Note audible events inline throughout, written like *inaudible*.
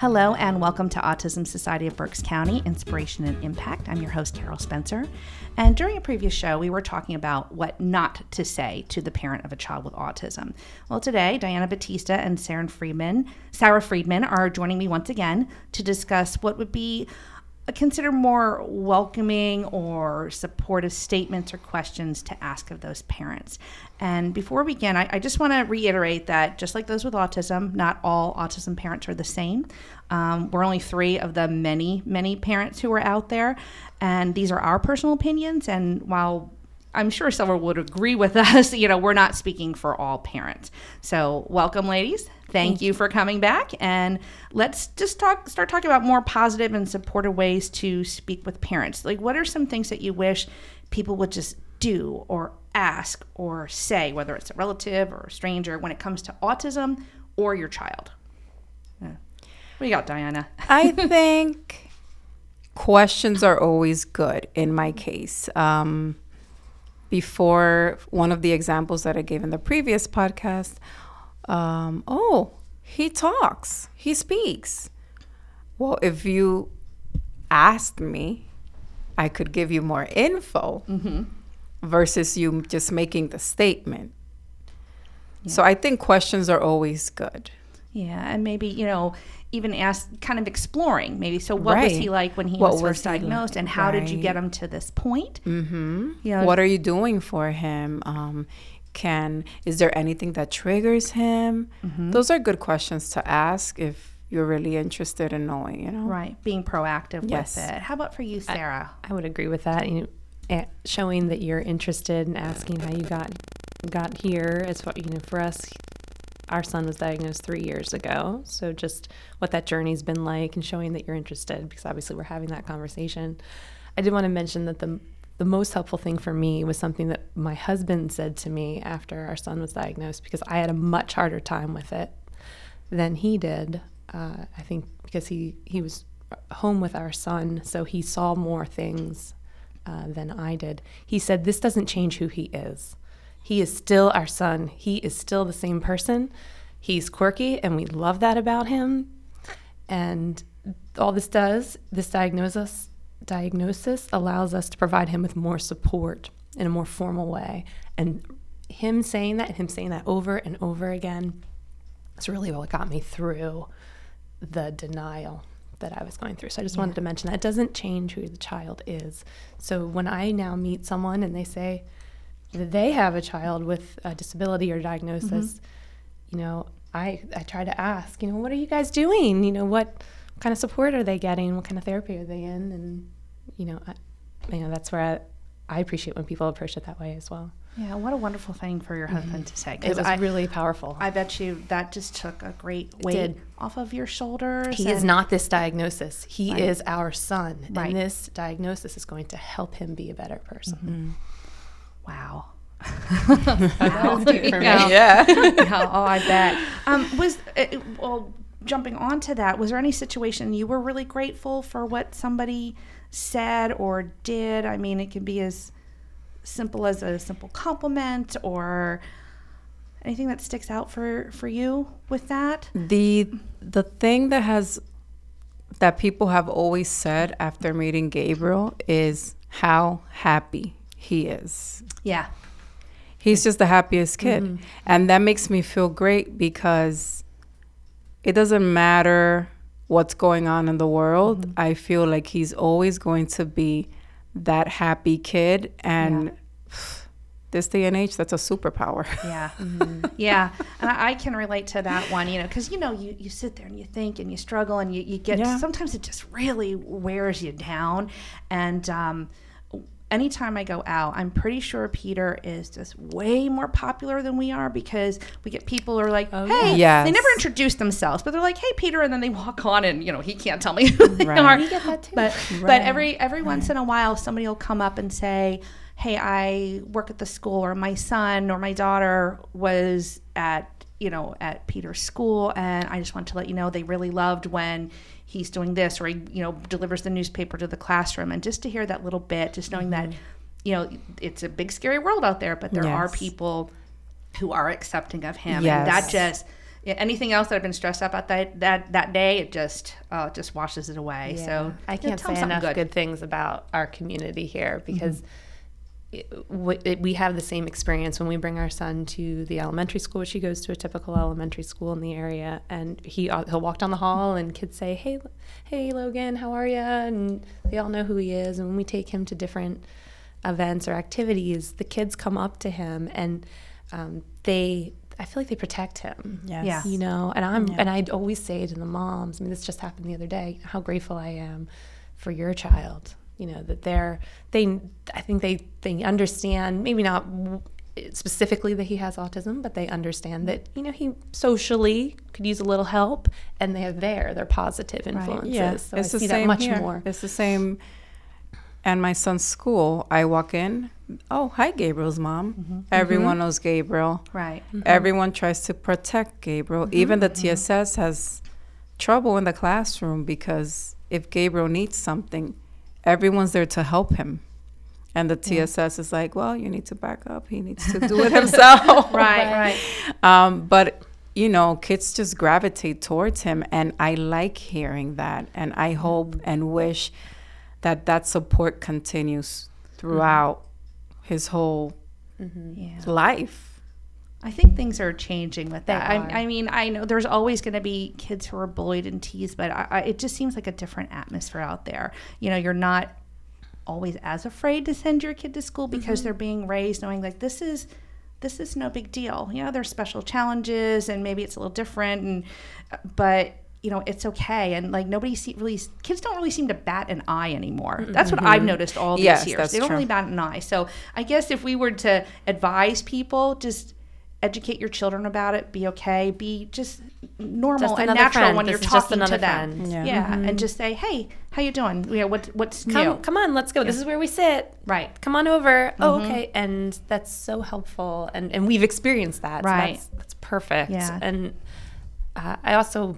Hello, and welcome to Autism Society of Berks County Inspiration and Impact. I'm your host, Carol Spencer. And during a previous show, we were talking about what not to say to the parent of a child with autism. Well, today, Diana Batista and Sarah Friedman, Sarah Friedman are joining me once again to discuss what would be consider more welcoming or supportive statements or questions to ask of those parents. And before we begin, I, I just want to reiterate that just like those with autism, not all autism parents are the same. Um, we're only three of the many, many parents who are out there. And these are our personal opinions. And while I'm sure several would agree with *laughs* us. You know, we're not speaking for all parents. So, welcome, ladies. Thank, Thank you for coming back, and let's just talk. Start talking about more positive and supportive ways to speak with parents. Like, what are some things that you wish people would just do or ask or say, whether it's a relative or a stranger, when it comes to autism or your child? Yeah. What do you got, Diana? *laughs* I think questions are always good in my case. Um, before one of the examples that I gave in the previous podcast. Um, oh, he talks, he speaks. Well, if you asked me, I could give you more info mm-hmm. versus you just making the statement. Yeah. So I think questions are always good. Yeah, and maybe, you know, even ask kind of exploring maybe so what right. was he like when he what was first diagnosed and how right. did you get him to this point mm-hmm. you know, what are you doing for him um, can is there anything that triggers him mm-hmm. those are good questions to ask if you're really interested in knowing you know right being proactive yes. with it how about for you sarah i, I would agree with that you know, showing that you're interested and asking how you got got here as far you know for us our son was diagnosed three years ago. So just what that journey's been like and showing that you're interested, because obviously we're having that conversation. I did want to mention that the the most helpful thing for me was something that my husband said to me after our son was diagnosed, because I had a much harder time with it than he did. Uh, I think because he he was home with our son, so he saw more things uh, than I did. He said, "This doesn't change who he is." He is still our son. He is still the same person. He's quirky, and we love that about him. And all this does, this diagnosis, diagnosis allows us to provide him with more support in a more formal way. And him saying that, and him saying that over and over again, is really what got me through the denial that I was going through. So I just yeah. wanted to mention that it doesn't change who the child is. So when I now meet someone and they say, they have a child with a disability or diagnosis, mm-hmm. you know, I, I try to ask, you know, what are you guys doing? You know, what kind of support are they getting? What kind of therapy are they in? And, you know, I, you know, that's where I, I appreciate when people approach it that way as well. Yeah, what a wonderful thing for your husband mm-hmm. to say. It was I, really powerful. I bet you that just took a great weight off of your shoulders. He is not this diagnosis. He right. is our son, right. and this diagnosis is going to help him be a better person. Mm-hmm. Wow. *laughs* wow. for me. Yeah. *laughs* yeah. Oh, I bet. Um, was it, uh, well jumping on to that. Was there any situation you were really grateful for what somebody said or did? I mean, it can be as simple as a simple compliment or anything that sticks out for for you with that. The the thing that has that people have always said after meeting Gabriel is how happy he is. Yeah. He's just the happiest kid. Mm-hmm. And that makes me feel great because it doesn't matter what's going on in the world. Mm-hmm. I feel like he's always going to be that happy kid. And yeah. *sighs* this day and age, that's a superpower. *laughs* Yeah. Mm-hmm. *laughs* yeah. And I, I, can relate to that one, you know, because, you know, you, you sit there and you think and you struggle and you, you get, yeah. sometimes it just really wears you down. And, um, anytime I go out, I'm pretty sure Peter is just way more popular than we are because we get people who are like, oh, hey, yes. they never introduce themselves, but they're like, hey, Peter, and then they walk on and, you know, he can't tell me who they right. are. get that too. But, right. but every, every right. once in a while, somebody will come up and say, hey, I work at the school, or my son or my daughter was at you know, at Peter's school, and I just want to let you know they really loved when he's doing this, or he, you know, delivers the newspaper to the classroom, and just to hear that little bit, just knowing mm-hmm. that, you know, it's a big scary world out there, but there yes. are people who are accepting of him, yes. and that just anything else that I've been stressed out about that that that day, it just uh, just washes it away. Yeah. So I can't tell 'em say enough good. things about our community here because it, we have the same experience when we bring our son to the elementary school. She goes to a typical elementary school in the area, and he uh, he'll walk down the hall, and kids say, "Hey, hey, Logan, how are you?" And they all know who he is. And when we take him to different events or activities, the kids come up to him and um, they. I feel like they protect him Yes. Yeah. you know and i'm Yeah. and i'd always say to the moms i mean this just happened the other day how grateful i am for your child you know that they're they i think they they understand maybe not specifically that he has autism but they understand that you know he socially could use a little help and they're there they're positive influences right. Yeah, so it's i the same much here. more It's the same. And my son's school, I walk in. Oh, hi, Gabriel's mom. Mm-hmm. Everyone mm-hmm. knows Gabriel. right. Mm-hmm. Everyone tries to protect Gabriel. Even the TSS has trouble in the classroom because if Gabriel needs something, everyone's there to help him. And the TSS is like, well, you need to back up. He needs to do it *laughs* himself. *laughs* Right, *laughs* right. Um, but you know, kids just gravitate towards him, and I like hearing that, and I mm-hmm. hope and wish that that support continues mm-hmm. throughout his whole mm-hmm. Yeah. life. I think things are changing with that. I, I mean, I know there's always going to be kids who are bullied and teased, but I, I, it just seems like a different atmosphere out there. You know, you're not always as afraid to send your kid to school because they're being raised knowing like this is this is no big deal. You know, there's special challenges and maybe it's a little different, and but you know it's okay. And like nobody see, really kids don't really seem to bat an eye anymore. That's what I've noticed all these Yes, years. they don't true. really bat an eye. So I guess if we were to advise people, just educate your children about it. Be okay. Be just normal Just and natural friend. when This you're talking to another them. friend. Yeah. Yeah, and just say, "Hey, how you doing? You know, what what's come new?" come on let's go this is where we sit Right. come on over oh okay and that's so helpful and and we've experienced that so Right. that's, that's perfect Yeah. and uh, i also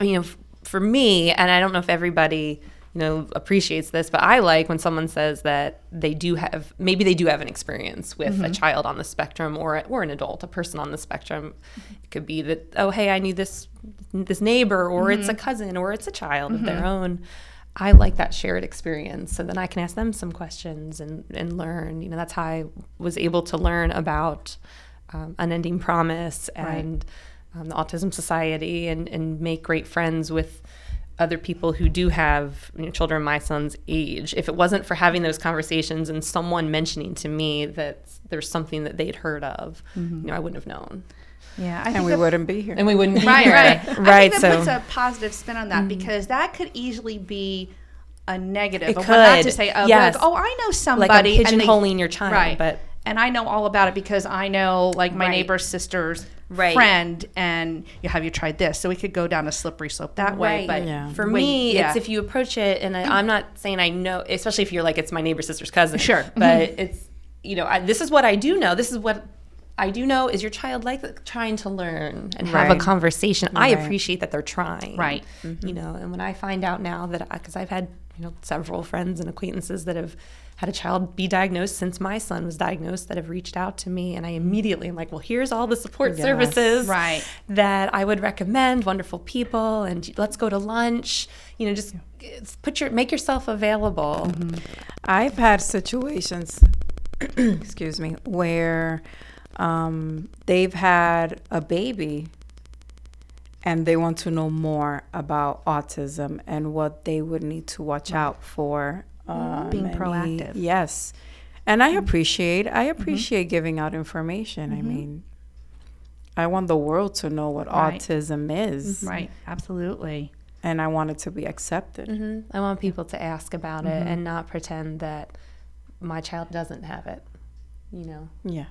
you know f- for me and i don't know if everybody you know appreciates this but i like when someone says that they do have maybe they do have an experience with a child on the spectrum or or an adult a person on the spectrum. It could be that oh hey i knew this this neighbor or it's a cousin or it's a child of their own. I like that shared experience. So then I can ask them some questions and, and learn. You know, that's how I was able to learn about um, Unending Promise and um, the Autism Society and, and make great friends with other people who do have you know, children my son's age. If it wasn't for having those conversations and someone mentioning to me that there's something that they'd heard of, mm-hmm. you know, I wouldn't have known. Yeah, I And think we that- wouldn't be here. And we wouldn't be right, here. right, *laughs* right. I think that so puts a positive spin on that mm. because that could easily be a negative. It But not to say, oh, Yes. like, oh, I know somebody, I'm and they- pigeonholing your child, right? but and I know all about it because I know like my Right. neighbor's sister's Right. friend, and you have you tried this? So we could go down a slippery slope that way. But Yeah. For me, yeah. it's if you approach it, and I, I'm not saying I know, especially if you're like it's my neighbor's sister's cousin. Sure. but mm-hmm. it's you know I, this is what I do know. This is what I do know is your child like trying to learn and have a Right. conversation. I appreciate that they're trying. Right. You know, and when I find out now that because I've had you know several friends and acquaintances that have had a child be diagnosed since my son was diagnosed that have reached out to me and I immediately am like, well, here's all the support Yes. services Right. that I would recommend. Wonderful people, and let's go to lunch. You know, just put your make yourself available. I've had situations, *clears throat* excuse me, where um, they've had a baby and they want to know more about autism and what they would need to watch mm-hmm. out for. Um, Being any- proactive. Yes. And I mm-hmm. appreciate I appreciate giving out information. I mean, I want the world to know what Right. autism is, right, absolutely. and I want it to be accepted. hmm I want people to ask about it and not pretend that my child doesn't have it. You know, Yeah.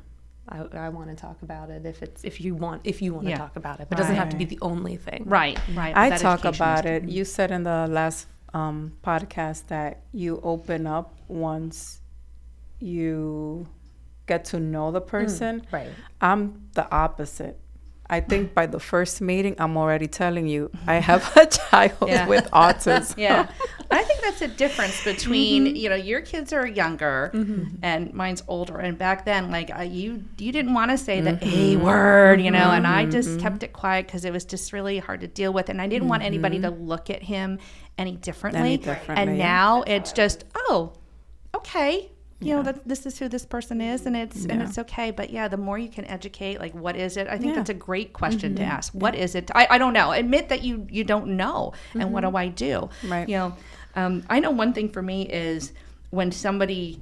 I, I want to talk about it if it's if you want if you want to Yeah. talk about it, but it doesn't have to be the only thing. Right, right. I talk about is- it. You said in the last um, podcast that you open up once you get to know the person. Right. I'm the opposite. I think by the first meeting, I'm already telling you I *laughs* have a *laughs* child Yeah. with *laughs* autism. Yeah, I think that's a difference between mm-hmm. you know your kids are younger mm-hmm. and mine's older, and back then like I, you you didn't want to say the a mm-hmm. word, you know, and I just kept it quiet because it was just really hard to deal with, and I didn't want anybody to look at him any differently. differently, and yeah. now it's just oh, okay. You know that this is who this person is, and it's and it's okay. But yeah, the more you can educate, like what is it? I think Yeah. that's a great question to ask. What is it? I, I don't know. Admit that you you don't know, and what do I do? Right. You know, um, I know one thing for me is when somebody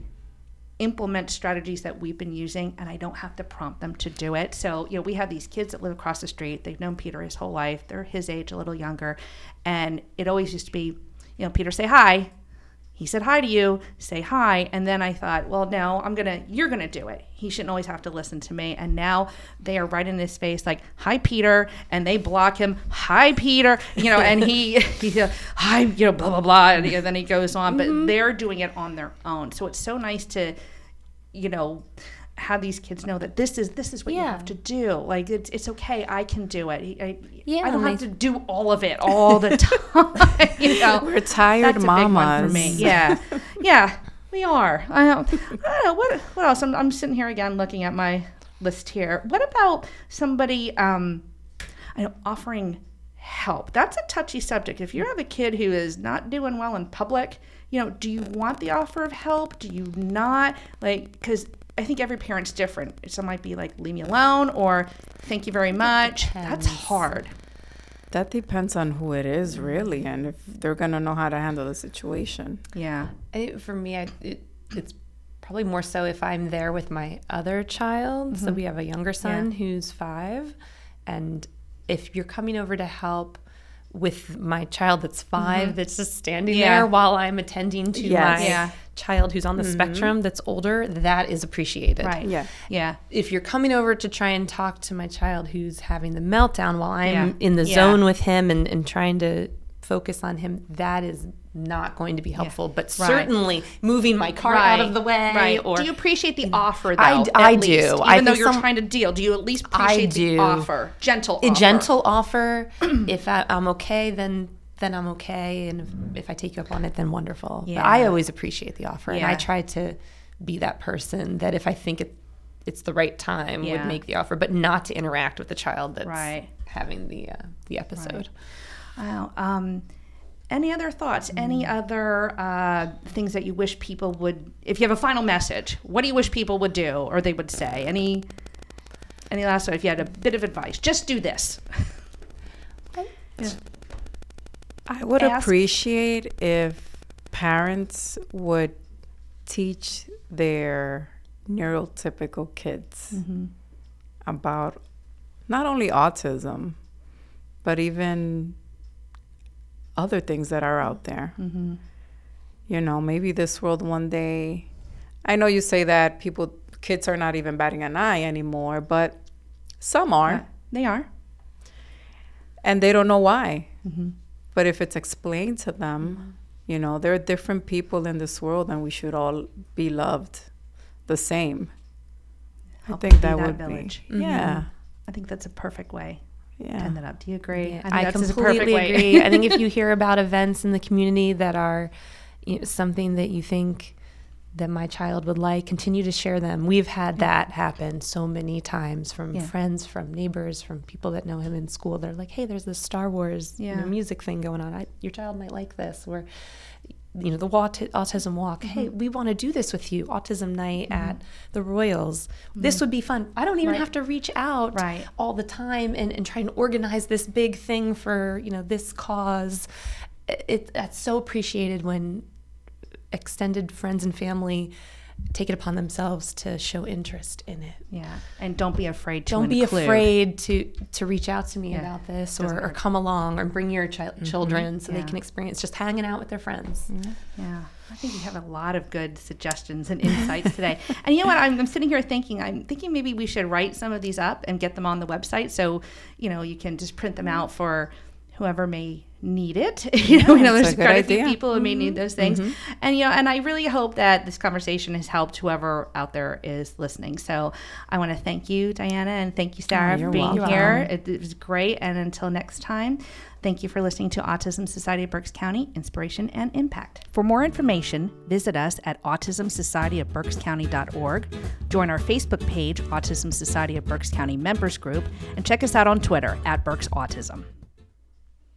implements strategies that we've been using and I don't have to prompt them to do it. So, you know, we have these kids that live across the street. They've known Peter his whole life. They're his age, a little younger. And it always used to be, you know, Peter, say hi. He said hi to you, say hi. And then I thought, well, no, I'm going to, you're going to do it. He shouldn't always have to listen to me. And now they are right in his face, like, hi, Peter. And they block him, hi, Peter. You know, and he, *laughs* he hi, you know, blah, blah, blah. And he- then he goes on. But mm-hmm. they're doing it on their own. So it's so nice to, you know, have these kids know that this is this is what you have to do. Like it's it's okay. I can do it. I, Yeah, I don't have to do all of it all the *laughs* time. you know, We're tired that's one for mamas. me. Yeah, *laughs* yeah, we are. I don't, I don't know what what else. I'm I'm sitting here again looking at my list here. What about somebody um, I know offering help? That's a touchy subject. If you have a kid who is not doing well in public, you know, do you want the offer of help? Do you not? Like, because I think every parent's different. Some might be like, leave me alone, or thank you very much. That's hard. That depends on who it is, really, and if they're gonna know how to handle the situation. Yeah. I think for me, I, it, it's probably more so if I'm there with my other child. So mm-hmm. we have a younger son who's five, and if you're coming over to help with my child that's 5 mm-hmm. that's just standing Yeah. there while I'm attending to Yes. my Yeah. Child who's on the mm-hmm. spectrum that's older, that is appreciated. Right. Yeah. Yeah. If you're coming over to try and talk to my child who's having the meltdown while I'm Yeah. in the Yeah. zone with him and, and trying to focus on him, that is not going to be helpful. But Right. certainly moving my car out of the way Right. or do you appreciate the offer though? I- at I do. Even I though you're some- trying to deal, do you at least I appreciate the do. offer? Gentle a offer. gentle offer. *clears throat* if I, I'm okay, then then I'm okay, and if, if I take you up on it, then wonderful. But I always appreciate the offer, and I try to be that person that if I think it, it's the right time, Yeah. would make the offer, but not to interact with the child that's Right. having the uh, the episode. Wow. Um, any other thoughts? Any other uh, things that you wish people would? If you have a final message, what do you wish people would do or they would say? Any? Any last? If you had a bit of advice, just do this. I would Ask- appreciate if parents would teach their neurotypical kids Mm-hmm. about not only autism, but even other things that are out there. Mm-hmm. You know, maybe this world one day. I know you say that people, kids are not even batting an eye anymore, but some are, They are. and they don't know why. Mm-hmm. But if it's explained to them, mm-hmm. you know, there are different people in this world and we should all be loved the same. Help I think that, that would village. be. Yeah. Mm-hmm. I think that's a perfect way to Yeah. end it up. Do you agree? Yeah, think I, that's just a completely perfect way. agree. I think if you hear about events in the community that are you know, something that you think that my child would like, continue to share them. We've had that happen so many times from Yeah. friends, from neighbors, from people that know him in school. They're like, "Hey, there's this Star Wars you know, music thing going on. I, your child might like this." Or you know, the Aut- autism walk. Hey, Mm-hmm. we want to do this with you. Autism night at the Royals. This would be fun. I don't even Mm-hmm. Right. have to reach out Right. all the time and, and try and organize this big thing for you know this cause it that's so appreciated when extended friends and family take it upon themselves to show interest in it Yeah, and don't be afraid to don't be afraid to to reach out to me Yeah. about this or, or come along or bring your chi- mm-hmm. children so Yeah. they can experience just hanging out with their friends mm-hmm. Yeah, I think you have a lot of good suggestions and insights today. *laughs* And you know what? I'm, I'm sitting here thinking, I'm thinking maybe we should write some of these up and get them on the website so, you know, you can just print them mm-hmm. out for whoever may need it. *laughs* you know, you know there's quite a few people who may need those things. And, you know, and I really hope that this conversation has helped whoever out there is listening. So I want to thank you, Diana, and thank you, Sarah, for being welcome. here. It, it was great. And until next time, Thank you for listening to Autism Society of Berks County Inspiration and Impact. For more information, visit us at autismsocietyofberkscounty.org, join our Facebook page, Autism Society of Berks County Members Group, and check us out on Twitter at Berks Autism.